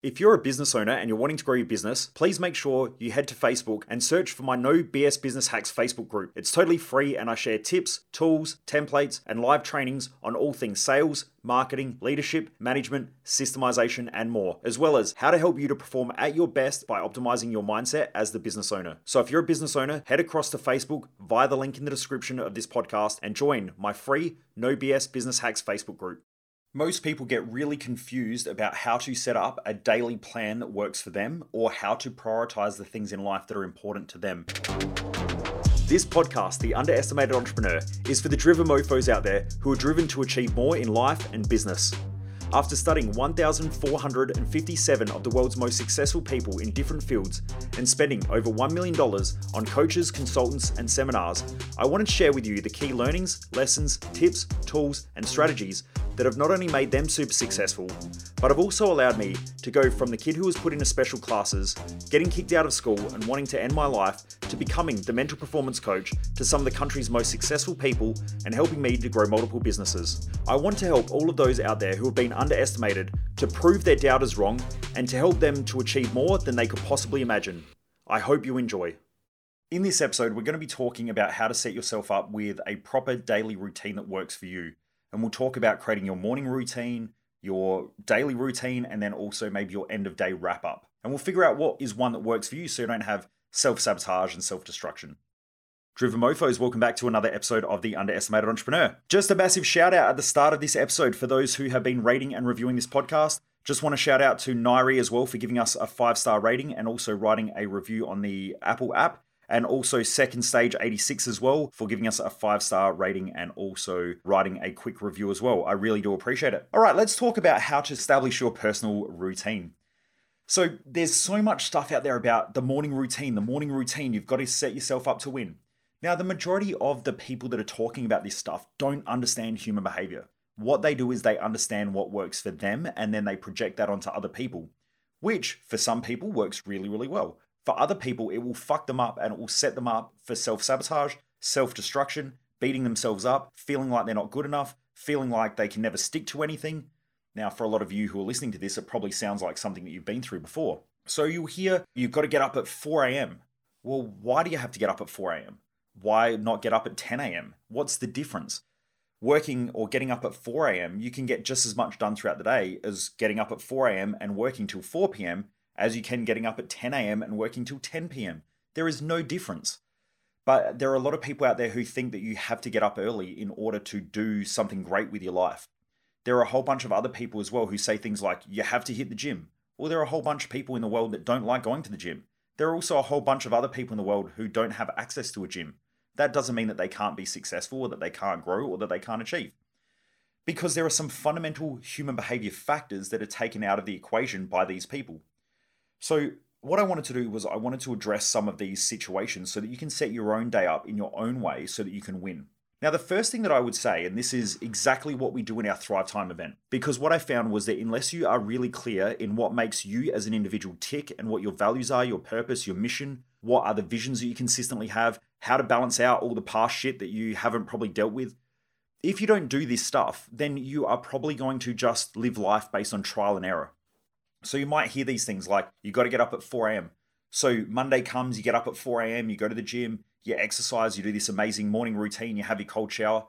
If you're a business owner and you're wanting to grow your business, please make sure you head to Facebook and search for my No BS Business Hacks Facebook group. It's totally free and I share tips, tools, templates, and live trainings on all things sales, marketing, leadership, management, systemization, and more, as well as how to help you to perform at your best by optimizing your mindset as the business owner. So if you're a business owner, head across to Facebook via the link in the description of this podcast and join my free No BS Business Hacks Facebook group. Most people get really confused about how to set up a daily plan that works for them or how to prioritize the things in life that are important to them. This podcast, The Underestimated Entrepreneur, is for the driven mofos out there who are driven to achieve more in life and business. After studying 1,457 of the world's most successful people in different fields and spending over $1 million on coaches, consultants, and seminars, I want to share with you the key learnings, lessons, tips, tools, and strategies that have not only made them super successful, but have also allowed me to go from the kid who was put into special classes, getting kicked out of school, and wanting to end my life, to becoming the mental performance coach to some of the country's most successful people and helping me to grow multiple businesses. I want to help all of those out there who have been underestimated to prove their doubters wrong and to help them to achieve more than they could possibly imagine. I hope you enjoy. In this episode, we're going to be talking about how to set yourself up with a proper daily routine that works for you and we'll talk about creating your morning routine, your daily routine, and then also maybe your end of day wrap up. And we'll figure out what is one that works for you so you don't have self sabotage and self destruction. Driven Mofos, welcome back to another episode of The Underestimated Entrepreneur. Just a massive shout out at the start of this episode for those who have been rating and reviewing this podcast. Just want to shout out to Nairi as well for giving us a five star rating and also writing a review on the Apple app and also Second Stage 86 as well for giving us a five star rating and also writing a quick review as well. I really do appreciate it. All right, let's talk about how to establish your personal routine. So, there's so much stuff out there about the morning routine. The morning routine, you've got to set yourself up to win. Now, the majority of the people that are talking about this stuff don't understand human behavior. What they do is they understand what works for them and then they project that onto other people, which for some people works really, really well. For other people, it will fuck them up and it will set them up for self sabotage, self destruction, beating themselves up, feeling like they're not good enough, feeling like they can never stick to anything. Now, for a lot of you who are listening to this, it probably sounds like something that you've been through before. So you'll hear you've got to get up at 4 a.m. Well, why do you have to get up at 4 a.m.? Why not get up at 10 a.m.? What's the difference? Working or getting up at 4 a.m., you can get just as much done throughout the day as getting up at 4 a.m. and working till 4 p.m as you can getting up at 10 a.m. and working till 10 p.m. There is no difference. But there are a lot of people out there who think that you have to get up early in order to do something great with your life. There are a whole bunch of other people as well who say things like, you have to hit the gym. Well, there are a whole bunch of people in the world that don't like going to the gym. There are also a whole bunch of other people in the world who don't have access to a gym. That doesn't mean that they can't be successful or that they can't grow or that they can't achieve. Because there are some fundamental human behavior factors that are taken out of the equation by these people. So, what I wanted to do was I wanted to address some of these situations so that you can set your own day up in your own way so that you can win. Now, the first thing that I would say, and this is exactly what we do in our Thrive Time event, because what I found was that unless you are really clear in what makes you as an individual tick and what your values are, your purpose, your mission, what are the visions that you consistently have, how to balance out all the past shit that you haven't probably dealt with, if you don't do this stuff, then you are probably going to just live life based on trial and error. So you might hear these things like, you got to get up at 4 a.m. So Monday comes, you get up at 4 a.m., you go to the gym, you exercise, you do this amazing morning routine, you have your cold shower.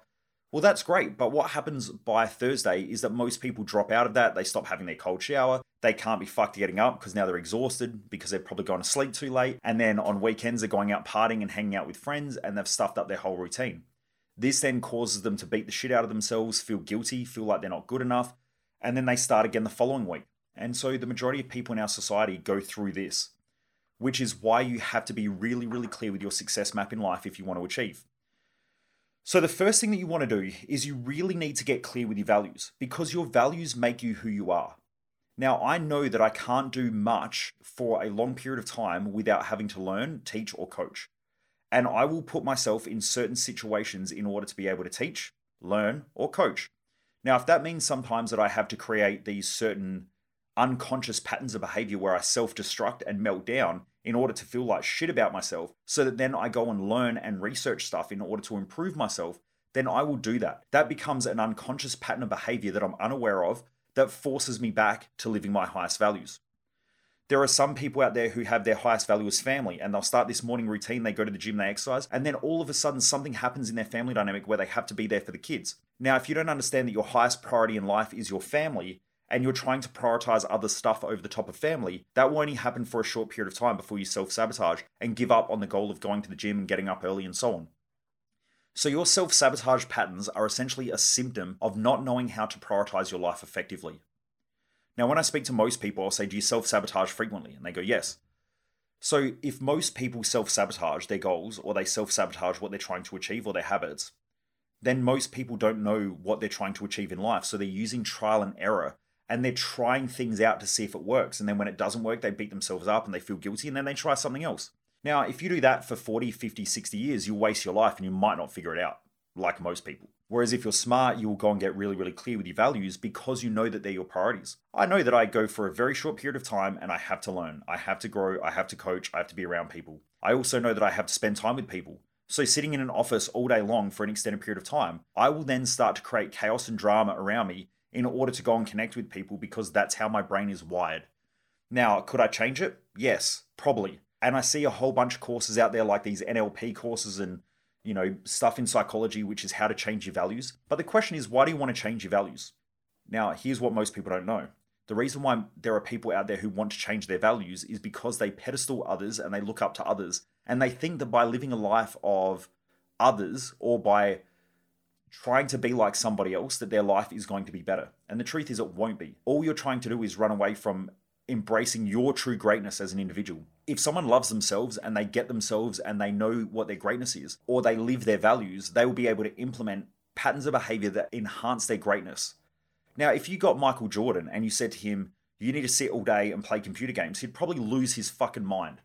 Well, that's great. But what happens by Thursday is that most people drop out of that. They stop having their cold shower. They can't be fucked getting up because now they're exhausted because they've probably gone to sleep too late. And then on weekends, they're going out partying and hanging out with friends and they've stuffed up their whole routine. This then causes them to beat the shit out of themselves, feel guilty, feel like they're not good enough. And then they start again the following week. And so the majority of people in our society go through this, which is why you have to be really, really clear with your success map in life if you want to achieve. So, the first thing that you want to do is you really need to get clear with your values because your values make you who you are. Now, I know that I can't do much for a long period of time without having to learn, teach, or coach. And I will put myself in certain situations in order to be able to teach, learn, or coach. Now, if that means sometimes that I have to create these certain unconscious patterns of behavior where I self destruct and melt down in order to feel like shit about myself, so that then I go and learn and research stuff in order to improve myself, then I will do that. That becomes an unconscious pattern of behavior that I'm unaware of that forces me back to living my highest values. There are some people out there who have their highest value as family and they'll start this morning routine, they go to the gym, they exercise, and then all of a sudden something happens in their family dynamic where they have to be there for the kids. Now, if you don't understand that your highest priority in life is your family, and you're trying to prioritize other stuff over the top of family, that will only happen for a short period of time before you self sabotage and give up on the goal of going to the gym and getting up early and so on. So, your self sabotage patterns are essentially a symptom of not knowing how to prioritize your life effectively. Now, when I speak to most people, I'll say, Do you self sabotage frequently? And they go, Yes. So, if most people self sabotage their goals or they self sabotage what they're trying to achieve or their habits, then most people don't know what they're trying to achieve in life. So, they're using trial and error and they're trying things out to see if it works. And then when it doesn't work, they beat themselves up and they feel guilty and then they try something else. Now, if you do that for 40, 50, 60 years, you'll waste your life and you might not figure it out, like most people. Whereas if you're smart, you'll go and get really, really clear with your values because you know that they're your priorities. I know that I go for a very short period of time and I have to learn. I have to grow. I have to coach. I have to be around people. I also know that I have to spend time with people. So, sitting in an office all day long for an extended period of time, I will then start to create chaos and drama around me in order to go and connect with people because that's how my brain is wired. Now, could I change it? Yes, probably. And I see a whole bunch of courses out there like these NLP courses and you know, stuff in psychology, which is how to change your values. But the question is, why do you want to change your values? Now, here's what most people don't know. The reason why there are people out there who want to change their values is because they pedestal others and they look up to others. And they think that by living a life of others or by trying to be like somebody else, that their life is going to be better. And the truth is, it won't be. All you're trying to do is run away from embracing your true greatness as an individual. If someone loves themselves and they get themselves and they know what their greatness is, or they live their values, they will be able to implement patterns of behavior that enhance their greatness. Now, if you got Michael Jordan and you said to him, you need to sit all day and play computer games, he'd probably lose his fucking mind.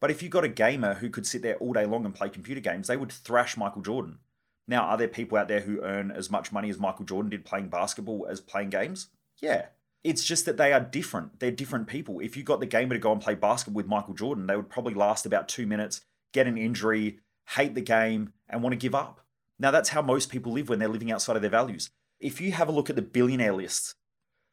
But if you got a gamer who could sit there all day long and play computer games, they would thrash Michael Jordan. Now, are there people out there who earn as much money as Michael Jordan did playing basketball as playing games? Yeah. It's just that they are different. They're different people. If you got the gamer to go and play basketball with Michael Jordan, they would probably last about two minutes, get an injury, hate the game, and want to give up. Now, that's how most people live when they're living outside of their values. If you have a look at the billionaire lists,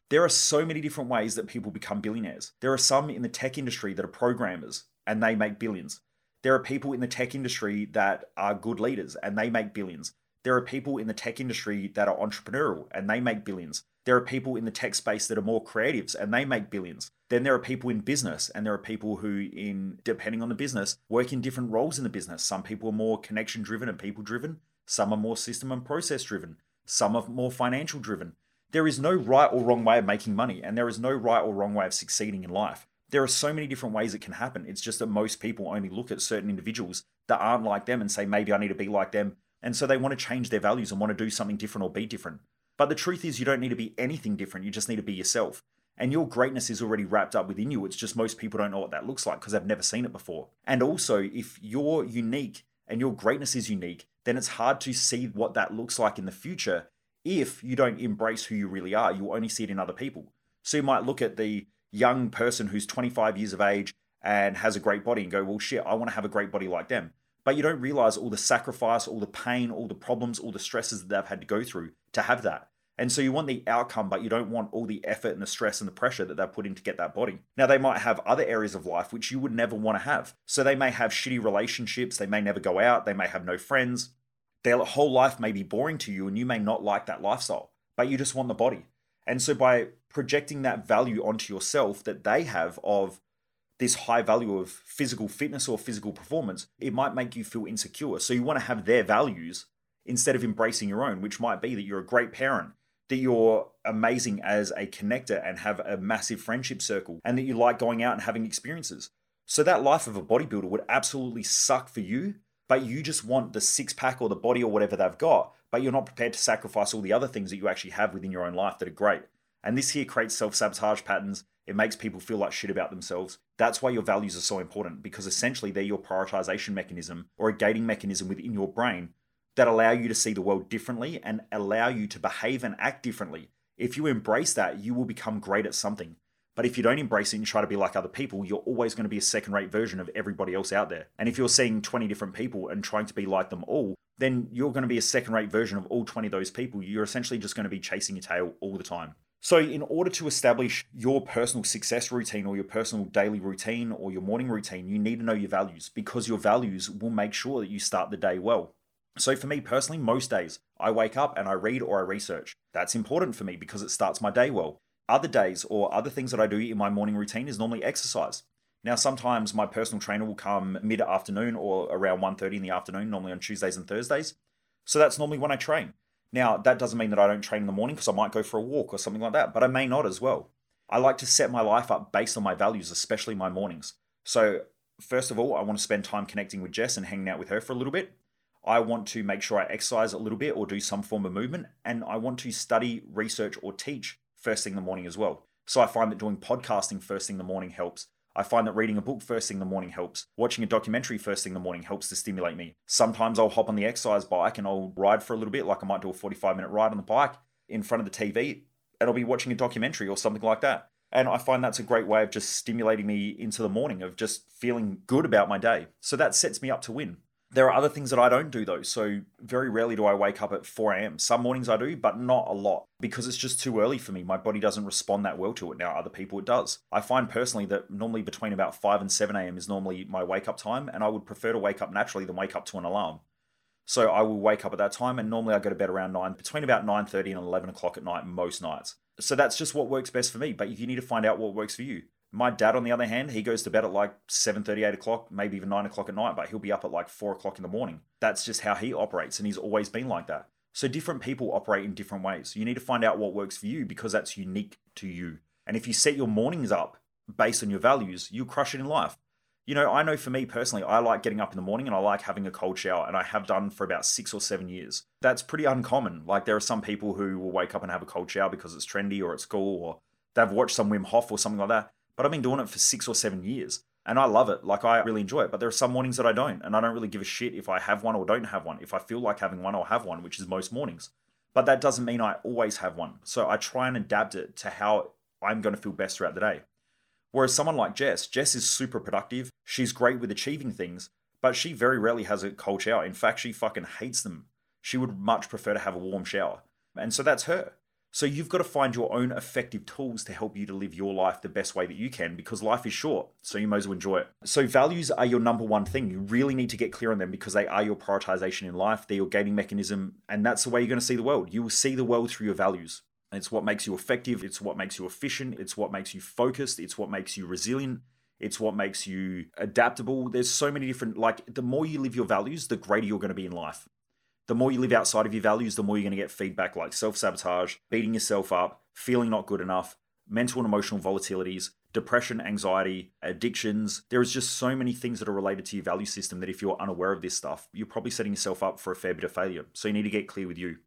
there are so many different ways that people become billionaires. There are some in the tech industry that are programmers and they make billions. There are people in the tech industry that are good leaders and they make billions. There are people in the tech industry that are entrepreneurial and they make billions. There are people in the tech space that are more creatives and they make billions. Then there are people in business and there are people who, in depending on the business, work in different roles in the business. Some people are more connection driven and people driven. Some are more system and process driven. Some are more financial driven. There is no right or wrong way of making money, and there is no right or wrong way of succeeding in life. There are so many different ways it can happen. It's just that most people only look at certain individuals that aren't like them and say, maybe I need to be like them. And so they want to change their values and want to do something different or be different. But the truth is, you don't need to be anything different. You just need to be yourself. And your greatness is already wrapped up within you. It's just most people don't know what that looks like because they've never seen it before. And also, if you're unique and your greatness is unique, then it's hard to see what that looks like in the future if you don't embrace who you really are. You'll only see it in other people. So you might look at the young person who's 25 years of age and has a great body and go, well, shit, I want to have a great body like them. But you don't realize all the sacrifice, all the pain, all the problems, all the stresses that they've had to go through to have that. And so you want the outcome, but you don't want all the effort and the stress and the pressure that they've put in to get that body. Now, they might have other areas of life which you would never want to have. So they may have shitty relationships, they may never go out, they may have no friends. Their whole life may be boring to you, and you may not like that lifestyle, but you just want the body. And so by projecting that value onto yourself that they have of this high value of physical fitness or physical performance, it might make you feel insecure. So you want to have their values instead of embracing your own, which might be that you're a great parent, that you're amazing as a connector and have a massive friendship circle, and that you like going out and having experiences. So that life of a bodybuilder would absolutely suck for you, but you just want the six pack or the body or whatever they've got, but you're not prepared to sacrifice all the other things that you actually have within your own life that are great. And this here creates self sabotage patterns. It makes people feel like shit about themselves. That's why your values are so important because essentially they're your prioritization mechanism or a gating mechanism within your brain that allow you to see the world differently and allow you to behave and act differently. If you embrace that, you will become great at something. But if you don't embrace it and try to be like other people, you're always going to be a second rate version of everybody else out there. And if you're seeing 20 different people and trying to be like them all, then you're going to be a second rate version of all 20 of those people. You're essentially just going to be chasing your tail all the time. So, in order to establish your personal success routine or your personal daily routine or your morning routine, you need to know your values because your values will make sure that you start the day well. So, for me personally, most days I wake up and I read or I research. That's important for me because it starts my day well. Other days or other things that I do in my morning routine is normally exercise. Now, sometimes my personal trainer will come mid afternoon or around 1.30 in the afternoon, normally on Tuesdays and Thursdays. So that's normally when I train. Now, that doesn't mean that I don't train in the morning because I might go for a walk or something like that, but I may not as well. I like to set my life up based on my values, especially my mornings. So, first of all, I want to spend time connecting with Jess and hanging out with her for a little bit. I want to make sure I exercise a little bit or do some form of movement, and I want to study, research, or teach first thing in the morning as well. So, I find that doing podcasting first thing in the morning helps. I find that reading a book first thing in the morning helps. Watching a documentary first thing in the morning helps to stimulate me. Sometimes I'll hop on the exercise bike and I'll ride for a little bit, like I might do a 45 minute ride on the bike in front of the TV, and I'll be watching a documentary or something like that. And I find that's a great way of just stimulating me into the morning, of just feeling good about my day. So that sets me up to win. There are other things that I don't do though. So very rarely do I wake up at 4 a.m. Some mornings I do, but not a lot because it's just too early for me. My body doesn't respond that well to it. Now, other people it does. I find personally that normally between about 5 and 7 a.m. is normally my wake up time, and I would prefer to wake up naturally than wake up to an alarm. So I will wake up at that time, and normally I go to bed around 9, between about 9.30 and 11 o'clock at night most nights. So that's just what works best for me. But you need to find out what works for you. My dad, on the other hand, he goes to bed at like 7 8 o'clock, maybe even 9 o'clock at night, but he'll be up at like 4 o'clock in the morning. That's just how he operates, and he's always been like that. So different people operate in different ways. You need to find out what works for you because that's unique to you. And if you set your mornings up based on your values, you'll crush it in life. You know, I know for me personally, I like getting up in the morning and I like having a cold shower, and I have done for about six or seven years. That's pretty uncommon. Like, there are some people who will wake up and have a cold shower because it's trendy or at school or they've watched some Wim Hof or something like that but I've been doing it for six or seven years and I love it. Like I really enjoy it. But there are some mornings that I don't, and I don't really give a shit if I have one or don't have one. If I feel like having one, I'll have one, which is most mornings. But that doesn't mean I always have one. So I try and adapt it to how I'm going to feel best throughout the day. Whereas someone like Jess, Jess is super productive. She's great with achieving things, but she very rarely has a cold shower. In fact, she fucking hates them. She would much prefer to have a warm shower. And so that's her. So you've got to find your own effective tools to help you to live your life the best way that you can because life is short. So you might as well enjoy it. So values are your number one thing. You really need to get clear on them because they are your prioritization in life. They're your gating mechanism. And that's the way you're going to see the world. You will see the world through your values. It's what makes you effective. It's what makes you efficient. It's what makes you focused. It's what makes you resilient. It's what makes you adaptable. There's so many different, like, the more you live your values, the greater you're going to be in life the more you live outside of your values, the more you're going to get feedback like self sabotage, beating yourself up, feeling not good enough, mental and emotional volatilities, depression, anxiety, addictions. There is just so many things that are related to your value system that if you're unaware of this stuff, you're probably setting yourself up for a fair bit of failure. So you need to get clear with you.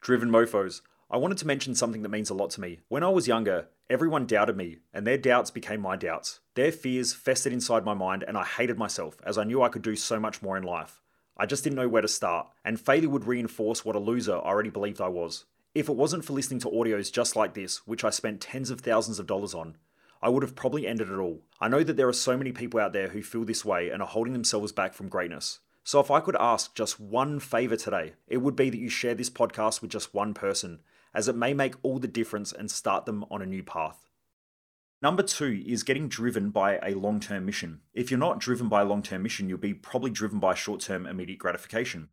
Driven mofos. I wanted to mention something that means a lot to me. When I was younger, everyone doubted me, and their doubts became my doubts. Their fears festered inside my mind, and I hated myself as I knew I could do so much more in life. I just didn't know where to start, and failure would reinforce what a loser I already believed I was. If it wasn't for listening to audios just like this, which I spent tens of thousands of dollars on, I would have probably ended it all. I know that there are so many people out there who feel this way and are holding themselves back from greatness. So if I could ask just one favor today, it would be that you share this podcast with just one person, as it may make all the difference and start them on a new path. Number two is getting driven by a long term mission. If you're not driven by a long term mission, you'll be probably driven by short term immediate gratification.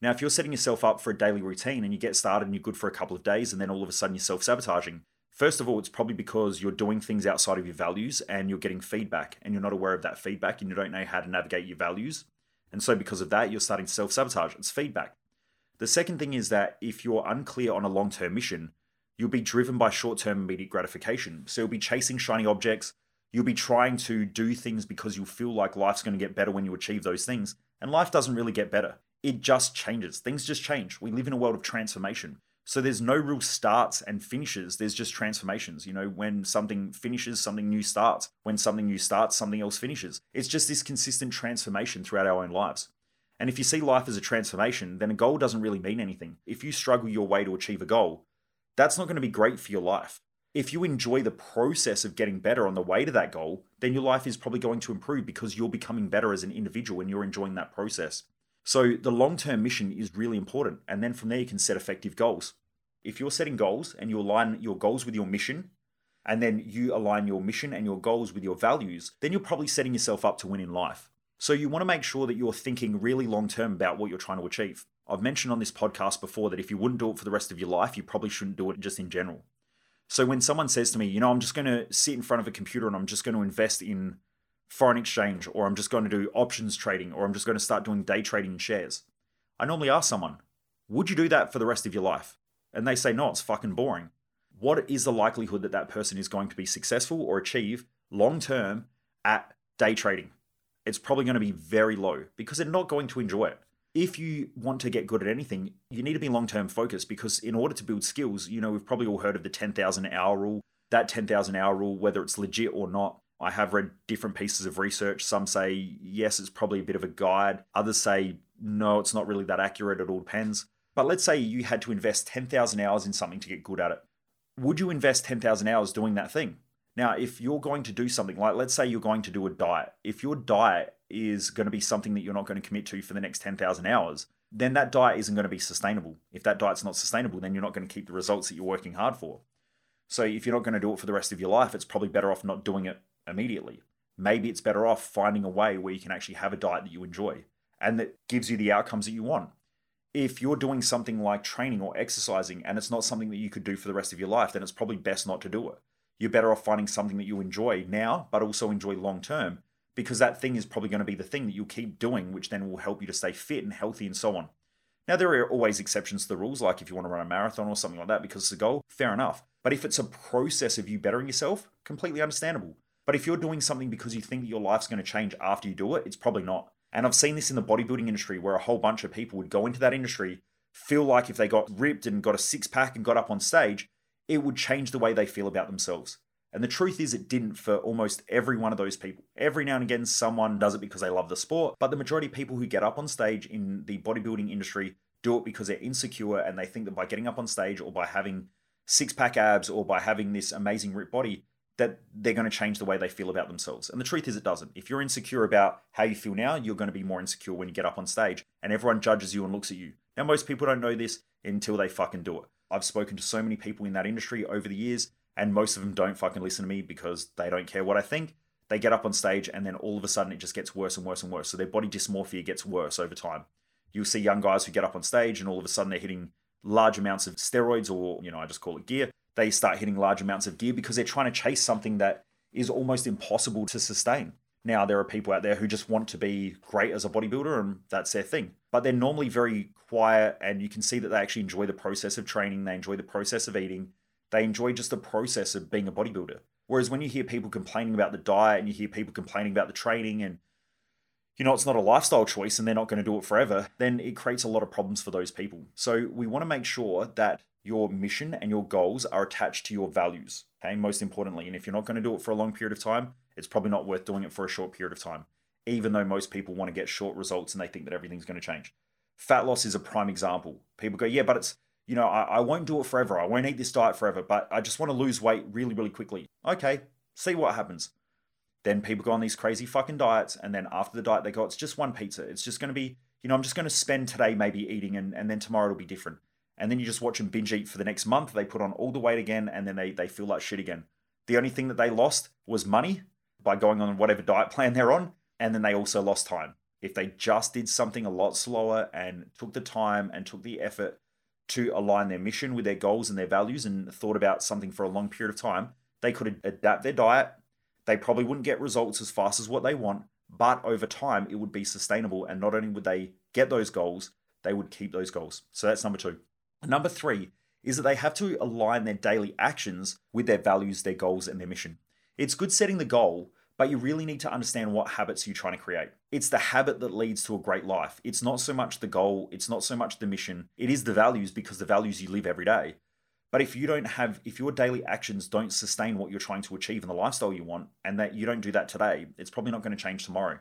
Now, if you're setting yourself up for a daily routine and you get started and you're good for a couple of days and then all of a sudden you're self sabotaging, first of all, it's probably because you're doing things outside of your values and you're getting feedback and you're not aware of that feedback and you don't know how to navigate your values. And so, because of that, you're starting to self sabotage. It's feedback. The second thing is that if you're unclear on a long term mission, You'll be driven by short term immediate gratification. So you'll be chasing shiny objects. You'll be trying to do things because you feel like life's going to get better when you achieve those things. And life doesn't really get better. It just changes. Things just change. We live in a world of transformation. So there's no real starts and finishes. There's just transformations. You know, when something finishes, something new starts. When something new starts, something else finishes. It's just this consistent transformation throughout our own lives. And if you see life as a transformation, then a goal doesn't really mean anything. If you struggle your way to achieve a goal, that's not going to be great for your life. If you enjoy the process of getting better on the way to that goal, then your life is probably going to improve because you're becoming better as an individual and you're enjoying that process. So the long term mission is really important. And then from there, you can set effective goals. If you're setting goals and you align your goals with your mission, and then you align your mission and your goals with your values, then you're probably setting yourself up to win in life. So you want to make sure that you're thinking really long term about what you're trying to achieve. I've mentioned on this podcast before that if you wouldn't do it for the rest of your life, you probably shouldn't do it just in general. So when someone says to me, you know, I'm just going to sit in front of a computer and I'm just going to invest in foreign exchange, or I'm just going to do options trading, or I'm just going to start doing day trading in shares, I normally ask someone, would you do that for the rest of your life? And they say, no, it's fucking boring. What is the likelihood that that person is going to be successful or achieve long term at day trading? It's probably going to be very low because they're not going to enjoy it if you want to get good at anything, you need to be long term focused because in order to build skills, you know, we've probably all heard of the 10,000 hour rule. That 10,000 hour rule, whether it's legit or not, I have read different pieces of research. Some say, yes, it's probably a bit of a guide. Others say, no, it's not really that accurate. It all depends. But let's say you had to invest 10,000 hours in something to get good at it. Would you invest 10,000 hours doing that thing? Now, if you're going to do something like, let's say you're going to do a diet, if your diet is going to be something that you're not going to commit to for the next 10,000 hours, then that diet isn't going to be sustainable. If that diet's not sustainable, then you're not going to keep the results that you're working hard for. So if you're not going to do it for the rest of your life, it's probably better off not doing it immediately. Maybe it's better off finding a way where you can actually have a diet that you enjoy and that gives you the outcomes that you want. If you're doing something like training or exercising and it's not something that you could do for the rest of your life, then it's probably best not to do it. You're better off finding something that you enjoy now, but also enjoy long term because that thing is probably going to be the thing that you'll keep doing, which then will help you to stay fit and healthy and so on. Now, there are always exceptions to the rules, like if you want to run a marathon or something like that because it's a goal, fair enough. But if it's a process of you bettering yourself, completely understandable. But if you're doing something because you think that your life's going to change after you do it, it's probably not. And I've seen this in the bodybuilding industry where a whole bunch of people would go into that industry, feel like if they got ripped and got a six pack and got up on stage, it would change the way they feel about themselves. And the truth is, it didn't for almost every one of those people. Every now and again, someone does it because they love the sport, but the majority of people who get up on stage in the bodybuilding industry do it because they're insecure and they think that by getting up on stage or by having six pack abs or by having this amazing ripped body, that they're going to change the way they feel about themselves. And the truth is, it doesn't. If you're insecure about how you feel now, you're going to be more insecure when you get up on stage and everyone judges you and looks at you. Now, most people don't know this until they fucking do it. I've spoken to so many people in that industry over the years and most of them don't fucking listen to me because they don't care what I think. They get up on stage and then all of a sudden it just gets worse and worse and worse. So their body dysmorphia gets worse over time. You'll see young guys who get up on stage and all of a sudden they're hitting large amounts of steroids or, you know, I just call it gear. They start hitting large amounts of gear because they're trying to chase something that is almost impossible to sustain. Now, there are people out there who just want to be great as a bodybuilder and that's their thing. But they're normally very quiet and you can see that they actually enjoy the process of training, they enjoy the process of eating, they enjoy just the process of being a bodybuilder. Whereas when you hear people complaining about the diet and you hear people complaining about the training and you know it's not a lifestyle choice and they're not going to do it forever, then it creates a lot of problems for those people. So we want to make sure that your mission and your goals are attached to your values, okay? Most importantly, and if you're not going to do it for a long period of time, it's probably not worth doing it for a short period of time, even though most people want to get short results and they think that everything's going to change. Fat loss is a prime example. People go, "Yeah, but it's you know, I, I won't do it forever. I won't eat this diet forever, but I just want to lose weight really, really quickly. Okay, see what happens. Then people go on these crazy fucking diets, and then after the diet, they go, it's just one pizza. It's just going to be, you know, I'm just going to spend today maybe eating, and, and then tomorrow it'll be different. And then you just watch them binge eat for the next month. They put on all the weight again, and then they, they feel like shit again. The only thing that they lost was money by going on whatever diet plan they're on, and then they also lost time. If they just did something a lot slower and took the time and took the effort to align their mission with their goals and their values and thought about something for a long period of time, they could adapt their diet. They probably wouldn't get results as fast as what they want, but over time it would be sustainable. And not only would they get those goals, they would keep those goals. So that's number two. Number three is that they have to align their daily actions with their values, their goals, and their mission. It's good setting the goal, but you really need to understand what habits you're trying to create. It's the habit that leads to a great life. It's not so much the goal, it's not so much the mission. It is the values because the values you live every day. But if you don't have, if your daily actions don't sustain what you're trying to achieve and the lifestyle you want, and that you don't do that today, it's probably not going to change tomorrow.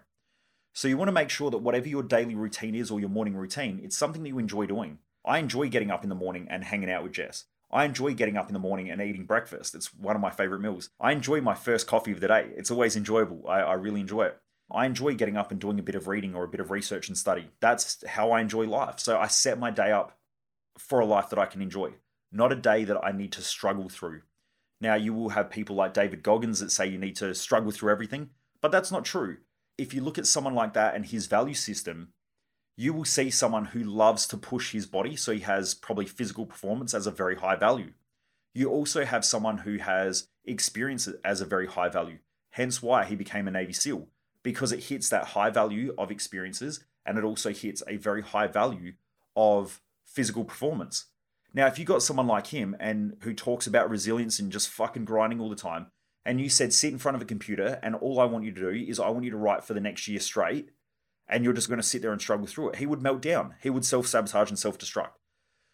So you want to make sure that whatever your daily routine is or your morning routine, it's something that you enjoy doing. I enjoy getting up in the morning and hanging out with Jess. I enjoy getting up in the morning and eating breakfast. It's one of my favorite meals. I enjoy my first coffee of the day. It's always enjoyable. I, I really enjoy it. I enjoy getting up and doing a bit of reading or a bit of research and study. That's how I enjoy life. So I set my day up for a life that I can enjoy. not a day that I need to struggle through. Now, you will have people like David Goggins that say you need to struggle through everything, but that's not true. If you look at someone like that and his value system, you will see someone who loves to push his body, so he has probably physical performance as a very high value. You also have someone who has experience as a very high value, hence why he became a Navy SEAL, because it hits that high value of experiences and it also hits a very high value of physical performance. Now, if you got someone like him and who talks about resilience and just fucking grinding all the time, and you said sit in front of a computer and all I want you to do is I want you to write for the next year straight, and you're just going to sit there and struggle through it, he would melt down. He would self sabotage and self destruct.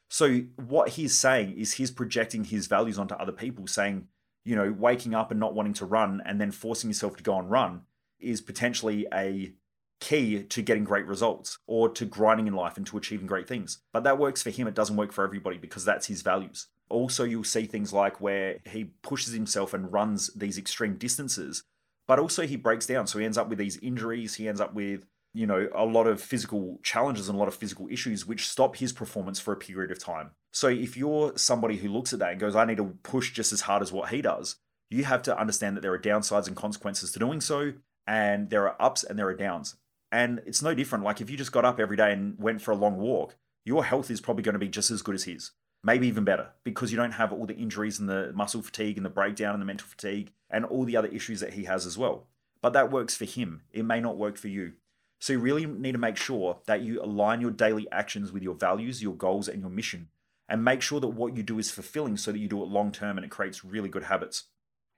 So, what he's saying is he's projecting his values onto other people, saying, you know, waking up and not wanting to run and then forcing yourself to go and run is potentially a key to getting great results or to grinding in life and to achieving great things. But that works for him. It doesn't work for everybody because that's his values. Also, you'll see things like where he pushes himself and runs these extreme distances, but also he breaks down. So he ends up with these injuries. He ends up with, you know, a lot of physical challenges and a lot of physical issues which stop his performance for a period of time. So if you're somebody who looks at that and goes, I need to push just as hard as what he does, you have to understand that there are downsides and consequences to doing so, and there are ups and there are downs. And it's no different. Like if you just got up every day and went for a long walk, your health is probably going to be just as good as his, maybe even better, because you don't have all the injuries and the muscle fatigue and the breakdown and the mental fatigue and all the other issues that he has as well. But that works for him. It may not work for you. So you really need to make sure that you align your daily actions with your values, your goals, and your mission, and make sure that what you do is fulfilling so that you do it long term and it creates really good habits.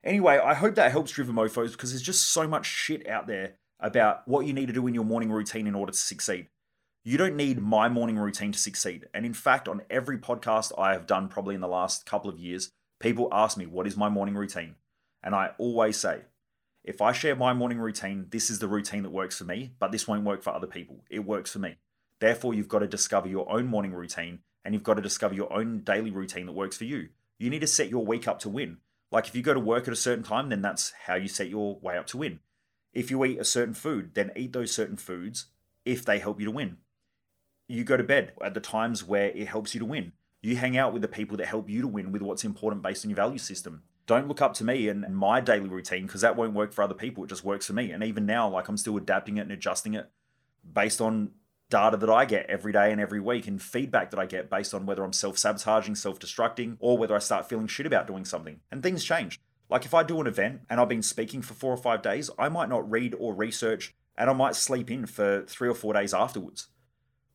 Anyway, I hope that helps Driven Mofos because there's just so much shit out there about what you need to do in your morning routine in order to succeed. You don't need my morning routine to succeed. And in fact, on every podcast I have done, probably in the last couple of years, people ask me, What is my morning routine? And I always say, If I share my morning routine, this is the routine that works for me, but this won't work for other people. It works for me. Therefore, you've got to discover your own morning routine and you've got to discover your own daily routine that works for you. You need to set your week up to win. Like if you go to work at a certain time, then that's how you set your way up to win. If you eat a certain food, then eat those certain foods if they help you to win. You go to bed at the times where it helps you to win. You hang out with the people that help you to win with what's important based on your value system. Don't look up to me and, my daily routine because that won't work for other people. It just works for me. And even now, like I'm still adapting it and adjusting it based on data that I get every day and every week and feedback that I get based on whether I'm self sabotaging, self destructing, or whether I start feeling shit about doing something. And things change. Like if I do an event and I've been speaking for four or five days, I might not read or research and I might sleep in for three or four days afterwards.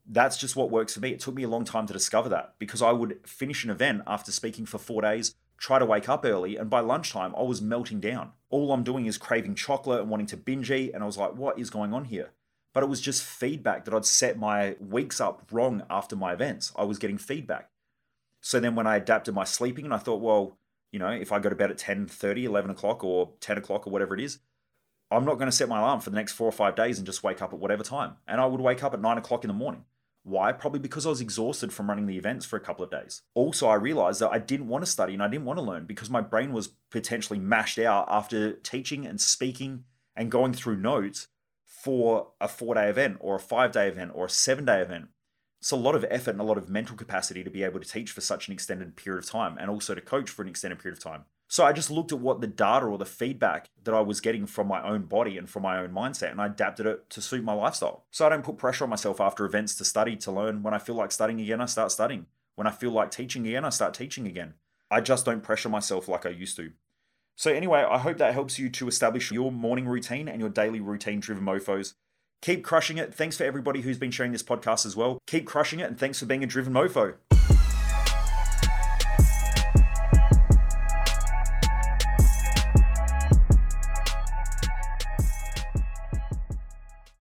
That's just what works for me. It took me a long time to discover that because I would finish an event after speaking for four days, try to wake up early, and by lunchtime, I was melting down. All I'm doing is craving chocolate and wanting to binge eat, and I was like, what is going on here? But it was just feedback that I'd set my weeks up wrong after my events. I was getting feedback. So then when I adapted my sleeping, and I thought, well, you know, if I go to bed at 10 30, 11 o'clock, or 10 o'clock, or whatever it is, I'm not going to set my alarm for the next four or five days and just wake up at whatever time. And I would wake up at nine o'clock in the morning. Why? Probably because I was exhausted from running the events for a couple of days. Also, I realized that I didn't want to study and I didn't want to learn because my brain was potentially mashed out after teaching and speaking and going through notes for a four day event or a five day event or a seven day event it's a lot of effort and a lot of mental capacity to be able to teach for such an extended period of time and also to coach for an extended period of time. So I just looked at what the data or the feedback that I was getting from my own body and from my own mindset and I adapted it to suit my lifestyle. So I don't put pressure on myself after events to study, to learn. When I feel like studying again, I start studying. When I feel like teaching again, I start teaching again. I just don't pressure myself like I used to. So, anyway, I hope that helps you to establish your morning routine and your daily routine driven mofos. Keep crushing it. Thanks for everybody who's been sharing this podcast as well. Keep crushing it, and thanks for being a driven mofo.